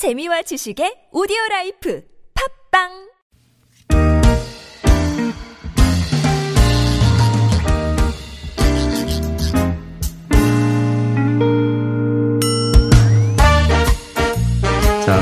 재미와 지식의 오디오 라이프. 팟빵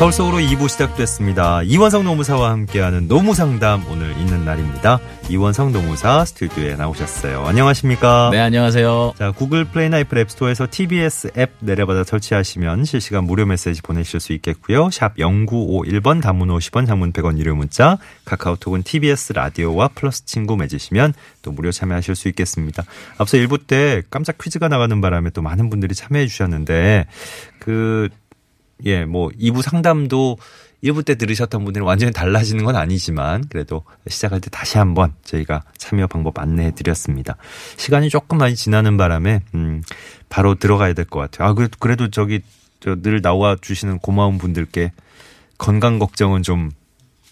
서울 속으로 2부 시작됐습니다. 이원석 노무사와 함께하는 노무상담 오늘 있는 날입니다. 이원석 노무사 스튜디오에 나오셨어요. 안녕하십니까? 네, 안녕하세요. 자, 구글 플레이나 애플 앱스토어에서 TBS 앱 내려받아 설치하시면 실시간 무료 메시지 보내실 수 있겠고요. 샵 0951번 단문 50원, 장문 100원 유료 문자, 카카오톡은 TBS 라디오와 플러스 친구 맺으시면 또 무료 참여하실 수 있겠습니다. 앞서 1부 때 깜짝 퀴즈가 나가는 바람에 또 많은 분들이 참여해 주셨는데 그 예, 뭐 2부 상담도 1부 때 들으셨던 분들은 완전히 달라지는 건 아니지만 그래도 시작할 때 다시 한번 저희가 참여 방법 안내해 드렸습니다. 시간이 조금 많이 지나는 바람에 음 바로 들어가야 될 것 같아요. 아 그래도 그래도 저기 저 늘 나와 주시는 고마운 분들께 건강 걱정은 좀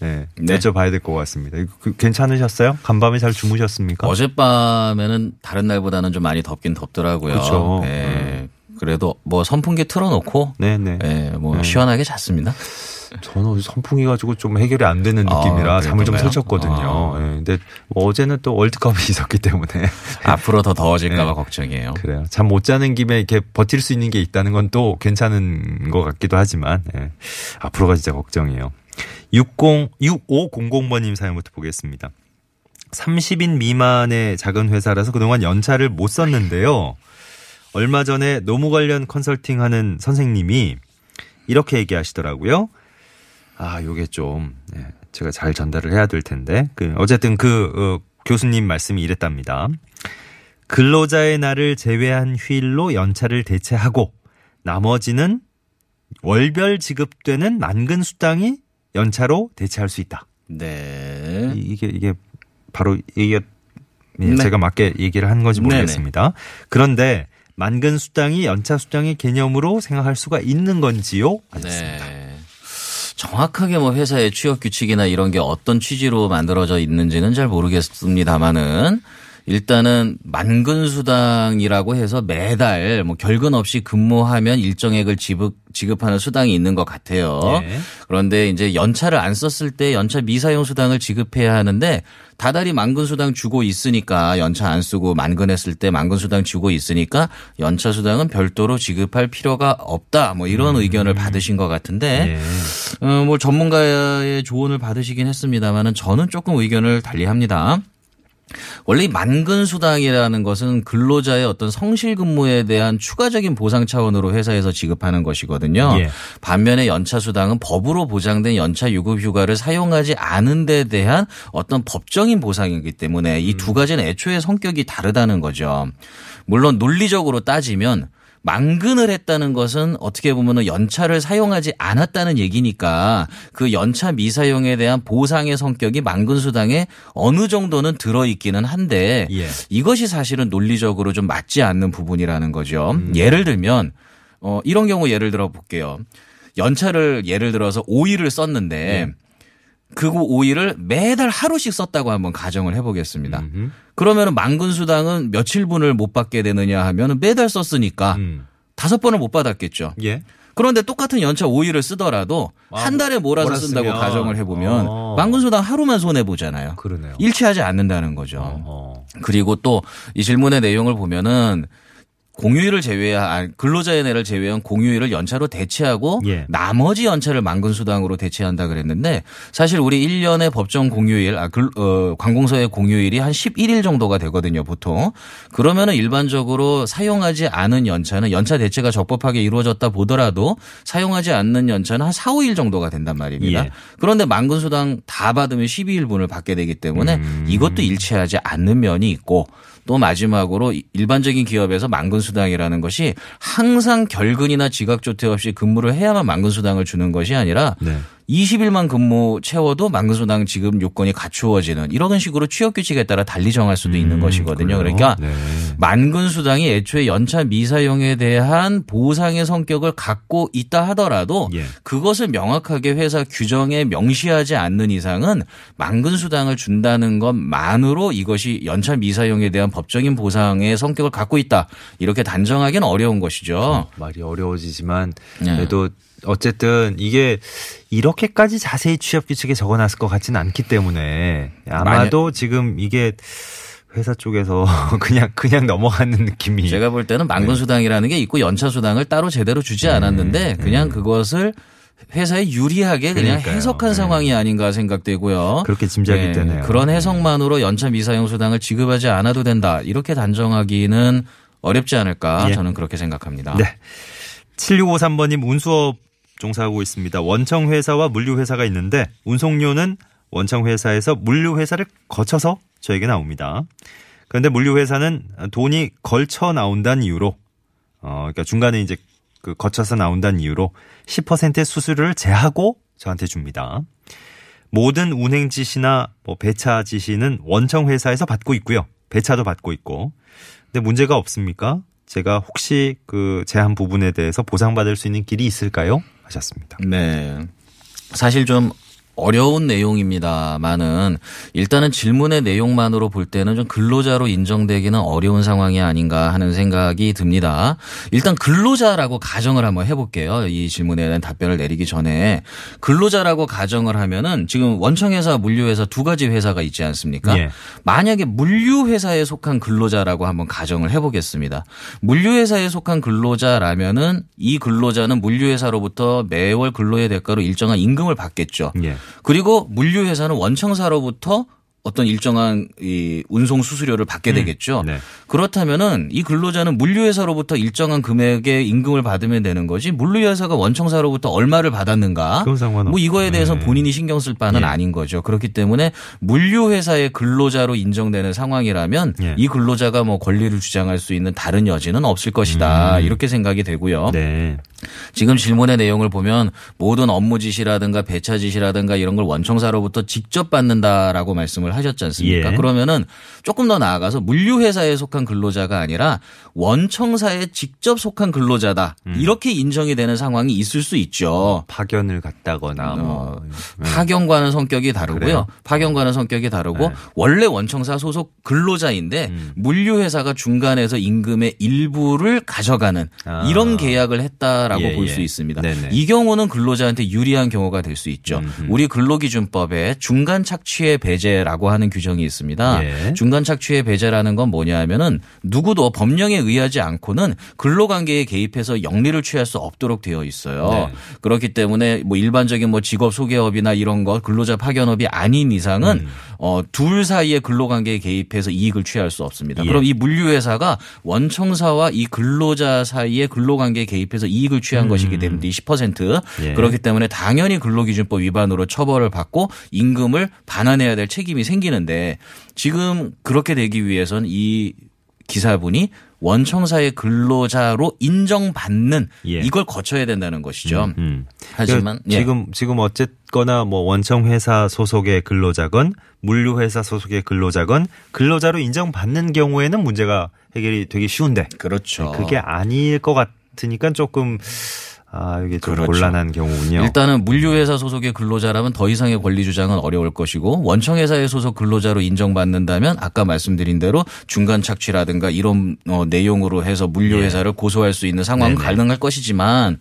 예, 네. 여쭤봐야 될 것 같습니다. 그- 괜찮으셨어요? 간밤에 잘 주무셨습니까? 어젯밤에는 다른 날보다는 좀 많이 덥긴 덥더라고요. 그쵸. 예. 그래도 뭐 선풍기 틀어놓고 네네. 예, 뭐 네. 시원하게 잤습니다. 저는 선풍기 가지고 좀 해결이 안 되는 아, 느낌이라 잠을 좀? 설쳤거든요. 아. 예, 근데 뭐 어제는 또 월드컵이 있었기 때문에 앞으로 더 더워질까봐 네. 걱정이에요. 그래요. 잠 못 자는 김에 이렇게 버틸 수 있는 게 있다는 건 또 괜찮은 것 같기도 하지만 예. 앞으로가 진짜 걱정이에요. 60 6500번님 사연부터 보겠습니다. 30인 미만의 작은 회사라서 그동안 연차를 못 썼는데요. 얼마 전에 노무 관련 컨설팅 하는 선생님이 이렇게 얘기하시더라고요. 아, 요게 좀, 예, 제가 잘 전달을 해야 될 텐데. 그, 어쨌든 그, 어, 교수님 말씀이 이랬답니다. 근로자의 날을 제외한 휴일로 연차를 대체하고 나머지는 월별 지급되는 만근 수당이 연차로 대체할 수 있다. 네. 이- 이게 이게 바로 이게 예, 네. 제가 맞게 얘기를 한 건지 네네. 모르겠습니다. 그런데 만근 수당이 연차 수당의 개념으로 생각할 수가 있는 건지요? 하셨습니다. 네. 정확하게 뭐 회사의 취업 규칙이나 이런 게 어떤 취지로 만들어져 있는지는 잘 모르겠습니다만은 일단은 만근수당이라고 해서 매달 뭐 결근 없이 근무하면 일정액을 지급, 지급하는 수당이 있는 것 같아요. 네. 그런데 이제 연차를 안 썼을 때 연차 미사용 수당을 지급해야 하는데 다달이 만근수당 주고 있으니까 연차 안 쓰고 만근했을 때 만근수당 주고 있으니까 연차 수당은 별도로 지급할 필요가 없다. 뭐 이런 의견을 받으신 것 같은데 네. 어, 뭐 전문가의 조언을 받으시긴 했습니다만은 저는 조금 의견을 달리합니다. 원래 이 만근수당이라는 것은 근로자의 어떤 성실 근무에 대한 추가적인 보상 차원으로 회사에서 지급하는 것이거든요. 예. 반면에 연차수당은 법으로 보장된 연차 유급 휴가를 사용하지 않은 데 대한 어떤 법적인 보상이기 때문에 이 두 가지는 애초에 성격이 다르다는 거죠. 물론 논리적으로 따지면 만근을 했다는 것은 어떻게 보면 연차를 사용하지 않았다는 얘기니까 그 연차 미사용에 대한 보상의 성격이 만근수당에 어느 정도는 들어있기는 한데 예. 이것이 사실은 논리적으로 좀 맞지 않는 부분이라는 거죠. 음. 예를 들면 어 이런 경우 예를 들어 볼게요. 연차를 예를 들어서 5일을 썼는데 예. 그 5일을 매달 하루씩 썼다고 한번 가정을 해보겠습니다. 음흠. 그러면 만근수당은 며칠 분을 못 받게 되느냐 하면 매달 썼으니까 음. 다섯 번을 못 받았겠죠. 예. 그런데 똑같은 연차 5일을 쓰더라도 아, 한 달에 몰아서. 쓴다고 가정을 해보면 어. 만근수당 하루만 손해 보잖아요. 그러네요. 일치하지 않는다는 거죠. 어. 그리고 또 이 질문의 내용을 보면은 공휴일을 제외한 근로자의 날을 제외한 공휴일을 연차로 대체하고 예. 나머지 연차를 만근 수당으로 대체한다 그랬는데 사실 우리 1년의 법정 공휴일 아, 근- 어, 관공서의 공휴일이 한 11일 정도가 되거든요, 보통. 그러면은 일반적으로 사용하지 않은 연차는 연차 대체가 적법하게 이루어졌다 보더라도 사용하지 않는 연차는 한 4, 5일 정도가 된단 말입니다. 예. 그런데 만근 수당 다 받으면 12일분을 받게 되기 때문에 음. 이것도 일치하지 않는 면이 있고 또 마지막으로 일반적인 기업에서 만근수당이라는 것이 항상 결근이나 지각 조퇴 없이 근무를 해야만 만근수당을 주는 것이 아니라 네. 20일만 근무 채워도 만근수당 지급 요건이 갖추어지는 이런 식으로 취업 규칙에 따라 달리 정할 수도 있는 음, 것이거든요. 그래요? 그러니까 네. 만근수당이 애초에 연차 미사용에 대한 보상의 성격을 갖고 있다 하더라도 예. 그것을 명확하게 회사 규정에 명시하지 않는 이상은 만근수당을 준다는 것만으로 이것이 연차 미사용에 대한 법적인 보상의 성격을 갖고 있다. 이렇게 단정하기는 어려운 것이죠. 말이 어려워지지만 네. 그래도 어쨌든 이게 이렇게 까지 자세히 취업 규칙에 적어놨을 것 같지는 않기 때문에 아마도 지금 이게 회사 쪽에서 그냥 그냥 넘어가는 느낌이 제가 볼 때는 만근 수당이라는 게 있고 연차 수당을 따로 제대로 주지 네. 않았는데 그냥 그것을 회사에 유리하게 그냥 그러니까요. 해석한 네. 상황이 아닌가 생각되고요. 그렇게 짐작이 네, 되네요. 그런 해석만으로 연차 미사용 수당을 지급하지 않아도 된다. 이렇게 단정하기는 어렵지 않을까 예. 저는 그렇게 생각합니다. 네. 7653번님 운수업 종사하고 있습니다. 원청 회사와 물류 회사가 있는데 운송료는 원청 회사에서 물류 회사를 거쳐서 저에게 나옵니다. 그런데 물류 회사는 돈이 걸쳐 나온다는 이유로 어 그러니까 중간에 이제 그 거쳐서 나온다는 이유로 10%의 수수료를 제하고 저한테 줍니다. 모든 운행 지시나 뭐 배차 지시는 원청 회사에서 받고 있고요. 배차도 받고 있고. 근데 문제가 없습니까? 제가 혹시 그 제한 부분에 대해서 보상받을 수 있는 길이 있을까요? 하셨습니다. 네. 사실 좀 어려운 내용입니다만은 일단은 질문의 내용만으로 볼 때는 좀 근로자로 인정되기는 어려운 상황이 아닌가 하는 생각이 듭니다. 일단 근로자라고 가정을 한번 해볼게요. 이 질문에 대한 답변을 내리기 전에 근로자라고 가정을 하면은 지금 원청회사, 물류회사 두 가지 회사가 있지 않습니까? 예. 만약에 물류회사에 속한 근로자라고 한번 가정을 해보겠습니다. 물류회사에 속한 근로자라면은 이 근로자는 물류회사로부터 매월 근로의 대가로 일정한 임금을 받겠죠. 예. 그리고 물류회사는 원청사로부터 어떤 일정한 이 운송 수수료를 받게 되겠죠. 네. 그렇다면은 이 근로자는 물류회사로부터 일정한 금액의 임금을 받으면 되는 거지 물류회사가 원청사로부터 얼마를 받았는가? 뭐 이거에 대해서 네. 본인이 신경 쓸 바는 예. 아닌 거죠. 그렇기 때문에 물류회사의 근로자로 인정되는 상황이라면 예. 이 근로자가 뭐 권리를 주장할 수 있는 다른 여지는 없을 것이다. 이렇게 생각이 되고요. 음. 네. 지금 질문의 내용을 보면 모든 업무 지시라든가 배차 지시라든가 이런 걸 원청사로부터 직접 받는다라고 말씀을 하셨지 않습니까? 예. 그러면은 조금 더 나아가서 물류회사에 속한 근로자가 아니라 원청사에 직접 속한 근로자다. 음. 이렇게 인정이 되는 상황이 있을 수 있죠. 파견을 갔다거나 뭐 파견과는 성격이 다르고요. 그래요? 파견과는 성격이 다르고 네. 원래 원청사 소속 근로자인데 음. 물류회사가 중간에서 임금의 일부를 가져가는 아. 이런 계약을 했다라고 예, 볼 예. 수 있습니다. 네네. 이 경우는 근로자한테 유리한 경우가 될 수 있죠. 음흠. 우리 근로기준법에 중간 착취의 배제라고 하는 규정이 있습니다. 예. 중간 착취의 배제라는 건 뭐냐면은 누구도 법령에 의하지 않고는 근로관계에 개입해서 영리를 취할 수 없도록 되어 있어요. 네. 그렇기 때문에 뭐 일반적인 뭐 직업 소개업이나 이런 거 근로자 파견업이 아닌 이상은 음. 어, 둘 사이의 근로관계에 개입해서 이익을 취할 수 없습니다. 예. 그럼 이 물류회사가 원청사와 이 근로자 사이의 근로관계에 개입해서 이익을 취한 것이기 때문에 10% 음. 예. 그렇기 때문에 당연히 근로기준법 위반으로 처벌을 받고 임금을 반환해야 될 책임이 생기는데 지금 그렇게 되기 위해선 이 기사분이 원청사의 근로자로 인정받는 예. 이걸 거쳐야 된다는 것이죠. 음. 하지만 그 예. 지금 지금 어쨌거나 뭐 원청 회사 소속의 근로자건 물류 회사 소속의 근로자건 근로자로 인정받는 경우에는 문제가 해결이 되기 쉬운데 그렇죠. 그게 아닐 것 같으니까 조금 아 이게 좀 그렇죠. 곤란한 경우군요. 일단은 물류회사 소속의 근로자라면 더 이상의 권리 주장은 어려울 것이고 원청회사의 소속 근로자로 인정받는다면 아까 말씀드린 대로 중간 착취라든가 이런 어, 내용으로 해서 물류회사를 고소할 수 있는 상황은 네네. 가능할 것이지만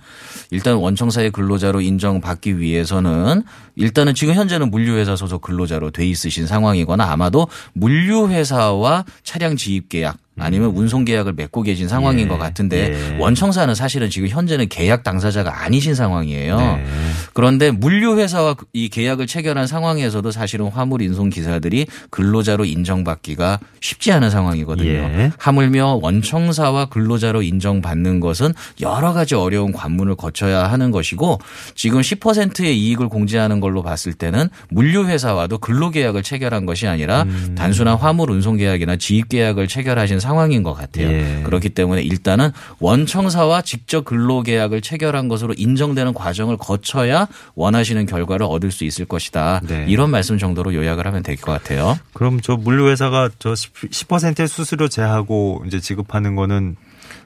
일단 원청사의 근로자로 인정받기 위해서는 일단은 지금 현재는 물류회사 소속 근로자로 돼 있으신 상황이거나 아마도 물류회사와 차량 지입 계약 아니면 운송 계약을 맺고 계신 상황인 예. 것 같은데 예. 원청사는 사실은 지금 현재는 계약 당사자가 아니신 상황이에요. 네. 그런데 물류회사와 이 계약을 체결한 상황에서도 사실은 화물 인송 기사들이 근로자로 인정받기가 쉽지 않은 상황이거든요. 예. 하물며 원청사와 근로자로 인정받는 것은 여러 가지 어려운 관문을 거쳐야 하는 것이고 지금 10%의 이익을 공제하는 걸로 봤을 때는 물류회사와도 근로계약을 체결한 것이 아니라 음. 단순한 화물 운송 계약이나 지입 계약을 체결하신 상황인 것 같아요. 예. 그렇기 때문에 일단은 원청사와 직접 근로계약을 체결한 것으로 인정되는 과정을 거쳐야 원하시는 결과를 얻을 수 있을 것이다. 네. 이런 말씀 정도로 요약을 하면 될 것 같아요. 그럼 저 물류 회사가 저 10%의 수수료 제하고 이제 지급하는 거는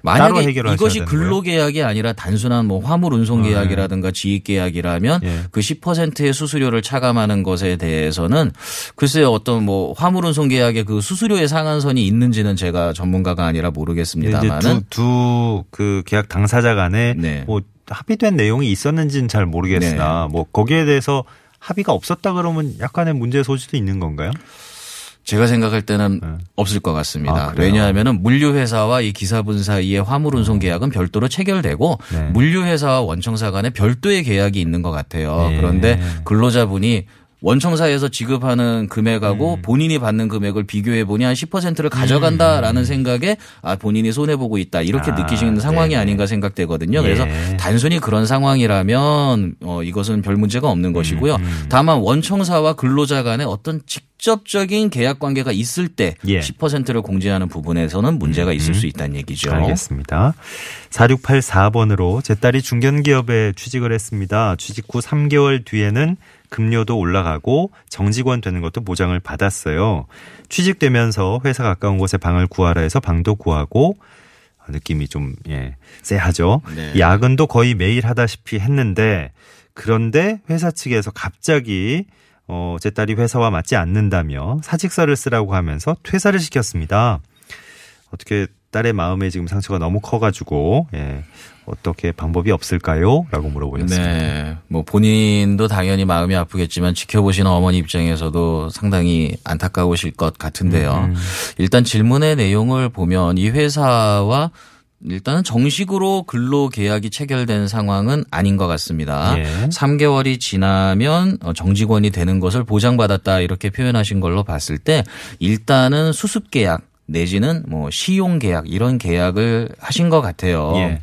만약에 이것이? 근로계약이 아니라 단순한 뭐 화물 운송 계약이라든가 지입계약이라면 예. 그 10%의 수수료를 차감하는 것에 대해서는 글쎄요 어떤 뭐 화물 운송 계약에 그 수수료의 상한선이 있는지는 제가 전문가가 아니라 모르겠습니다만은 두두그 계약 당사자 간에 네. 뭐 합의된 내용이 있었는지는 잘 모르겠으나 네. 뭐 거기에 대해서 합의가 없었다 그러면 약간의 문제 소지도 있는 건가요? 제가 생각할 때는 네. 없을 것 같습니다. 아? 왜냐하면은 물류회사와 이 기사분 사이의 화물 운송 계약은 별도로 체결되고 네. 물류회사와 원청사 간에 별도의 계약이 있는 것 같아요. 예. 그런데 근로자분이 원청사에서 지급하는 금액하고 음. 본인이 받는 금액을 비교해 보니 한 10%를 가져간다라는 생각에 아 본인이 손해 보고 있다 이렇게 아, 느끼시는 상황이 네네. 아닌가 생각되거든요. 그래서 예. 단순히 그런 상황이라면 어 이것은 별 문제가 없는 것이고요. 음. 다만 원청사와 근로자 간에 어떤 직접적인 계약 관계가 있을 때 예. 10%를 공제하는 부분에서는 문제가 있을 수 있다는 얘기죠. 알겠습니다. 4684번으로 제 딸이 중견기업에 취직을 했습니다. 취직 후 3개월 뒤에는 급료도 올라가고 정직원 되는 것도 보장을 받았어요. 취직되면서 회사 가까운 곳에 방을 구하라 해서 방도 구하고 느낌이 좀 예, 쎄하죠. 네. 야근도 거의 매일 하다시피 했는데 그런데 회사 측에서 갑자기 어, 제 딸이 회사와 맞지 않는다며 사직서를 쓰라고 하면서 퇴사를 시켰습니다. 어떻게 딸의 마음에 지금 상처가 너무 커가지고 예, 어떻게 방법이 없을까요? 라고 물어보셨습니다. 네. 뭐 본인도 당연히 마음이 아프겠지만 지켜보시는 어머니 입장에서도 상당히 안타까우실 것 같은데요. 음. 일단 질문의 내용을 보면 이 회사와 일단은 정식으로 근로 계약이 체결된 상황은 아닌 것 같습니다. 예. 3개월이 지나면 어, 정직원이 되는 것을 보장받았다 이렇게 표현하신 걸로 봤을 때 일단은 수습 계약 내지는 뭐 시용 계약 이런 계약을 하신 것 같아요. 예.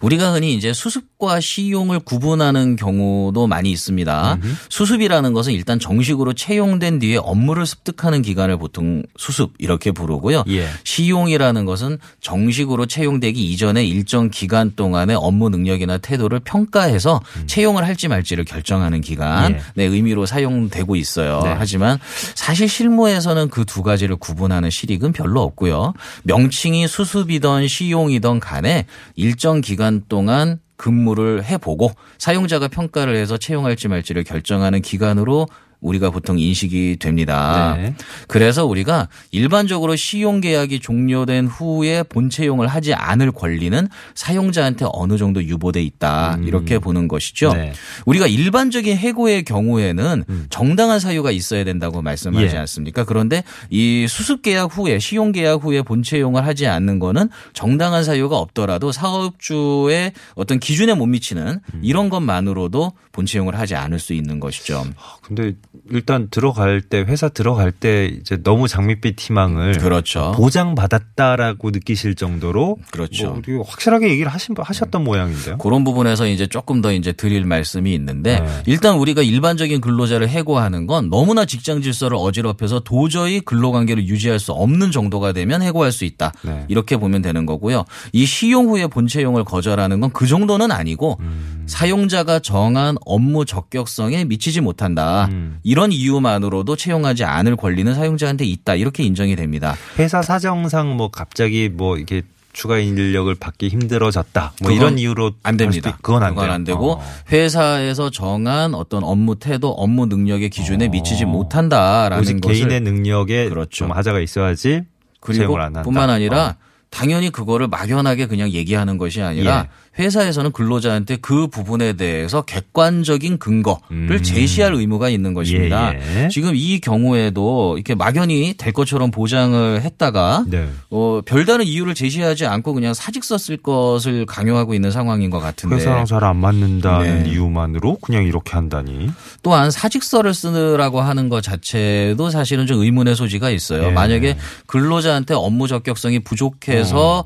우리가 흔히 이제 수습과 시용을 구분하는 경우도 많이 있습니다. 수습이라는 것은 일단 정식으로 채용된 뒤에 업무를 습득하는 기간을 보통 수습 이렇게 부르고요. 예. 시용이라는 것은 정식으로 채용되기 이전에 일정 기간 동안의 업무 능력이나 태도를 평가해서 채용을 할지 말지를 결정하는 기간 음. 예. 의 의미로 사용되고 있어요. 네. 하지만 사실 실무에서는 그 두 가지를 구분하는 실익은 별로 없고요. 명칭이 수습이던 시용이던 간에 일정 기간 동안 근무를 해보고 사용자가 평가를 해서 채용할지 말지를 결정하는 기간으로 우리가 보통 인식이 됩니다. 네. 그래서 우리가 일반적으로 시용 계약이 종료된 후에 본채용을 하지 않을 권리는 사용자한테 어느 정도 유보돼 있다 이렇게 보는 것이죠. 음. 네. 음. 우리가 일반적인 해고의 경우에는 정당한 사유가 있어야 된다고 말씀하지 예. 않습니까? 그런데 이 수습 계약 후에 시용 계약 후에 본채용을 하지 않는 거는 정당한 사유가 없더라도 사업주의 어떤 기준에 못 미치는 음. 이런 것만으로도 본채용을 하지 않을 수 있는 것이죠. 근데 일단 들어갈 때 회사 들어갈 때 이제 너무 장밋빛 희망을 그렇죠. 보장 받았다라고 느끼실 정도로 그렇죠. 뭐 확실하게 얘기를 하신 하셨던 모양인데요. 그런 부분에서 이제 조금 더 이제 드릴 말씀이 있는데 네. 일단 우리가 일반적인 근로자를 해고하는 건 너무나 직장 질서를 어지럽혀서 도저히 근로 관계를 유지할 수 없는 정도가 되면 해고할 수 있다. 네. 이렇게 보면 되는 거고요. 이 시용 후에 본채용을 거절하는 건 그 정도는 아니고 음. 사용자가 정한 업무 적격성에 미치지 못한다. 음. 이런 이유만으로도 채용하지 않을 권리는 사용자한테 있다. 이렇게 인정이 됩니다. 회사 사정상 뭐 갑자기 뭐 이렇게 추가 인력을 받기 힘들어졌다. 뭐 그건 이런 이유로 안 됩니다. 있- 그건 안 돼요. 되고 어. 회사에서 정한 어떤 업무 태도, 업무 능력의 기준에 어. 미치지 못한다라는 오직 것을 개인의 능력에 그렇죠. 좀 하자가 있어야지 그리고 채용을 안 한다. 뿐만 아니라 어. 당연히 그거를 막연하게 그냥 얘기하는 것이 아니라 예. 회사에서는 근로자한테 그 부분에 대해서 객관적인 근거를 음. 제시할 의무가 있는 것입니다. 예, 예. 지금 이 경우에도 이렇게 막연히 될 것처럼 보장을 했다가 네. 어, 별다른 이유를 제시하지 않고 그냥 사직서 쓸 것을 강요하고 있는 상황인 것 같은데 회사랑 잘 안 맞는다는 네. 이유만으로 그냥 이렇게 한다니. 또한 사직서를 쓰라고 하는 것 자체도 사실은 좀 의문의 소지가 있어요. 예. 만약에 근로자한테 업무 적격성이 부족해서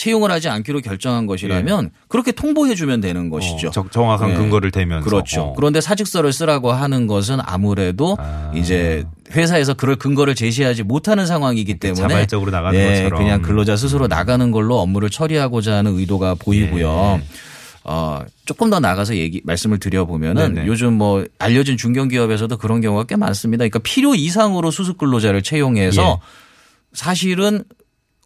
채용을 하지 않기로 결정한 것이라면 그렇게 통보해 주면 되는 것이죠. 어, 적- 정확한 네. 근거를 대면서. 그렇죠. 어. 그런데 사직서를 쓰라고 하는 것은 아무래도 아. 이제 회사에서 그럴 근거를 제시하지 못하는 상황이기 때문에 자발적으로 나가는 네, 것처럼. 그냥 근로자 스스로 나가는 걸로 업무를 처리하고자 하는 의도가 보이고요. 예. 어, 조금 더 나가서 얘기 말씀을 드려보면은 네네. 요즘 뭐 알려진 중견기업에서도 그런 경우가 꽤 많습니다. 그러니까 필요 이상으로 수습 근로자를 채용해서 예. 사실은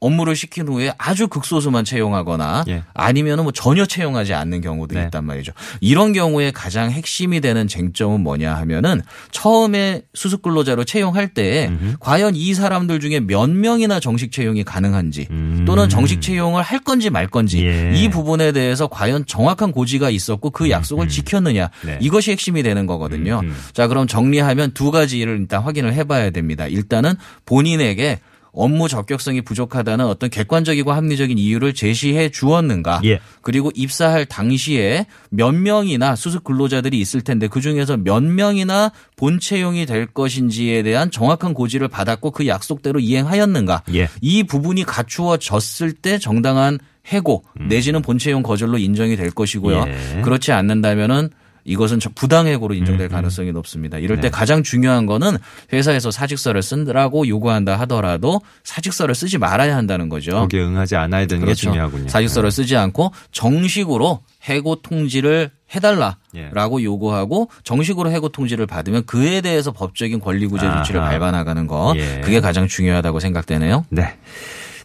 업무를 시킨 후에 아주 극소수만 채용하거나 예. 아니면은 뭐 전혀 채용하지 않는 경우도 네. 있단 말이죠. 이런 경우에 가장 핵심이 되는 쟁점은 뭐냐 하면은 처음에 수습 근로자로 채용할 때 과연 이 사람들 중에 몇 명이나 정식 채용이 가능한지 음. 또는 정식 채용을 할 건지 말 건지 예. 이 부분에 대해서 과연 정확한 고지가 있었고 그 약속을 지켰느냐 네. 이것이 핵심이 되는 거거든요. 음. 자, 그럼 정리하면 두 가지를 일단 확인을 해봐야 됩니다. 일단은 본인에게 업무 적격성이 부족하다는 어떤 객관적이고 합리적인 이유를 제시해 주었는가. 예. 그리고 입사할 당시에 몇 명이나 수습 근로자들이 있을 텐데 그 중에서 몇 명이나 본 채용이 될 것인지에 대한 정확한 고지를 받았고 그 약속대로 이행하였는가. 예. 이 부분이 갖추어졌을 때 정당한 해고 내지는 본 채용 거절로 인정이 될 것이고요. 음. 예. 그렇지 않는다면은 이것은 저- 부당해고로 인정될 가능성이 높습니다. 이럴 때 음, 네. 가장 중요한 거는 회사에서 사직서를 쓴다라고 요구한다 하더라도 사직서를 쓰지 말아야 한다는 거죠. 거기에 응하지 않아야 되는 게 중요하군요. 그렇죠. 네. 사직서를 쓰지 않고 정식으로 해고 통지를 해달라라고 예. 요구하고 정식으로 해고 통지를 받으면 그에 대해서 법적인 권리 구제 조치를 아하. 밟아 나가는 거 예. 그게 가장 중요하다고 생각되네요. 네.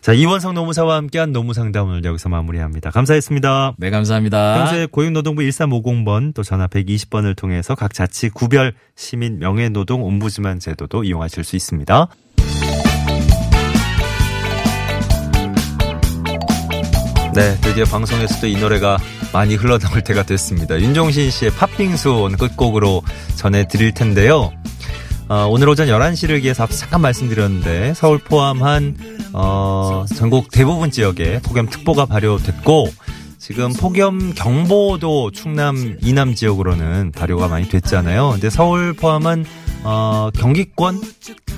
자, 이원성 노무사와 함께한 노무상담을 여기서 마무리합니다. 감사했습니다. 네 감사합니다. 평소에 고용노동부 1350번 또 전화 120번을 통해서 각 자치 구별 시민 명예노동 옴부즈만 제도도 이용하실 수 있습니다. 네, 드디어 방송에서도 이 노래가 많이 흘러나올 때가 됐습니다. 윤종신 씨의 팥빙수 오늘 끝곡으로 전해드릴 텐데요. 어, 오늘 오전 11시를 기해서 앞서 잠깐 말씀드렸는데 서울 포함한 어, 전국 대부분 지역에 폭염특보가 발효됐고 지금 폭염 경보도 충남 이남 지역으로는 발효가 많이 됐잖아요. 근데 서울 포함한 어, 경기권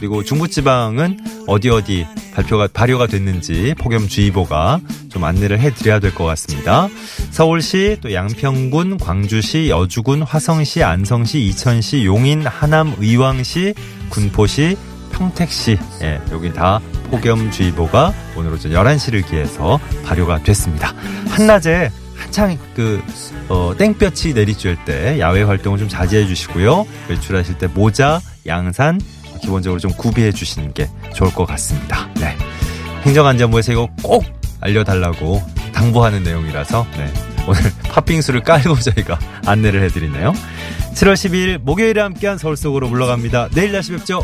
그리고 중부지방은 어디 어디 발표가 발효가 됐는지 폭염주의보가 좀 안내를 해드려야 될 것 같습니다. 서울시 또 양평군, 광주시, 여주군, 화성시, 안성시, 이천시, 용인, 하남, 의왕시, 군포시, 평택시 예, 여기 다 폭염주의보가 오늘 오전 11시를 기해서 발효가 됐습니다. 한낮에 한창 그 어, 땡볕이 내리쬐을 때 야외 활동을 좀 자제해 주시고요. 외출하실 때 모자, 양산 기본적으로 좀 구비해 주시는 게 좋을 것 같습니다. 네. 행정안전부에서 이거 꼭 알려달라고 당부하는 내용이라서 네. 오늘 팥빙수를 깔고 저희가 안내를 해드리네요. 7월 12일 목요일에 함께한 서울 속으로 물러갑니다. 내일 다시 뵙죠.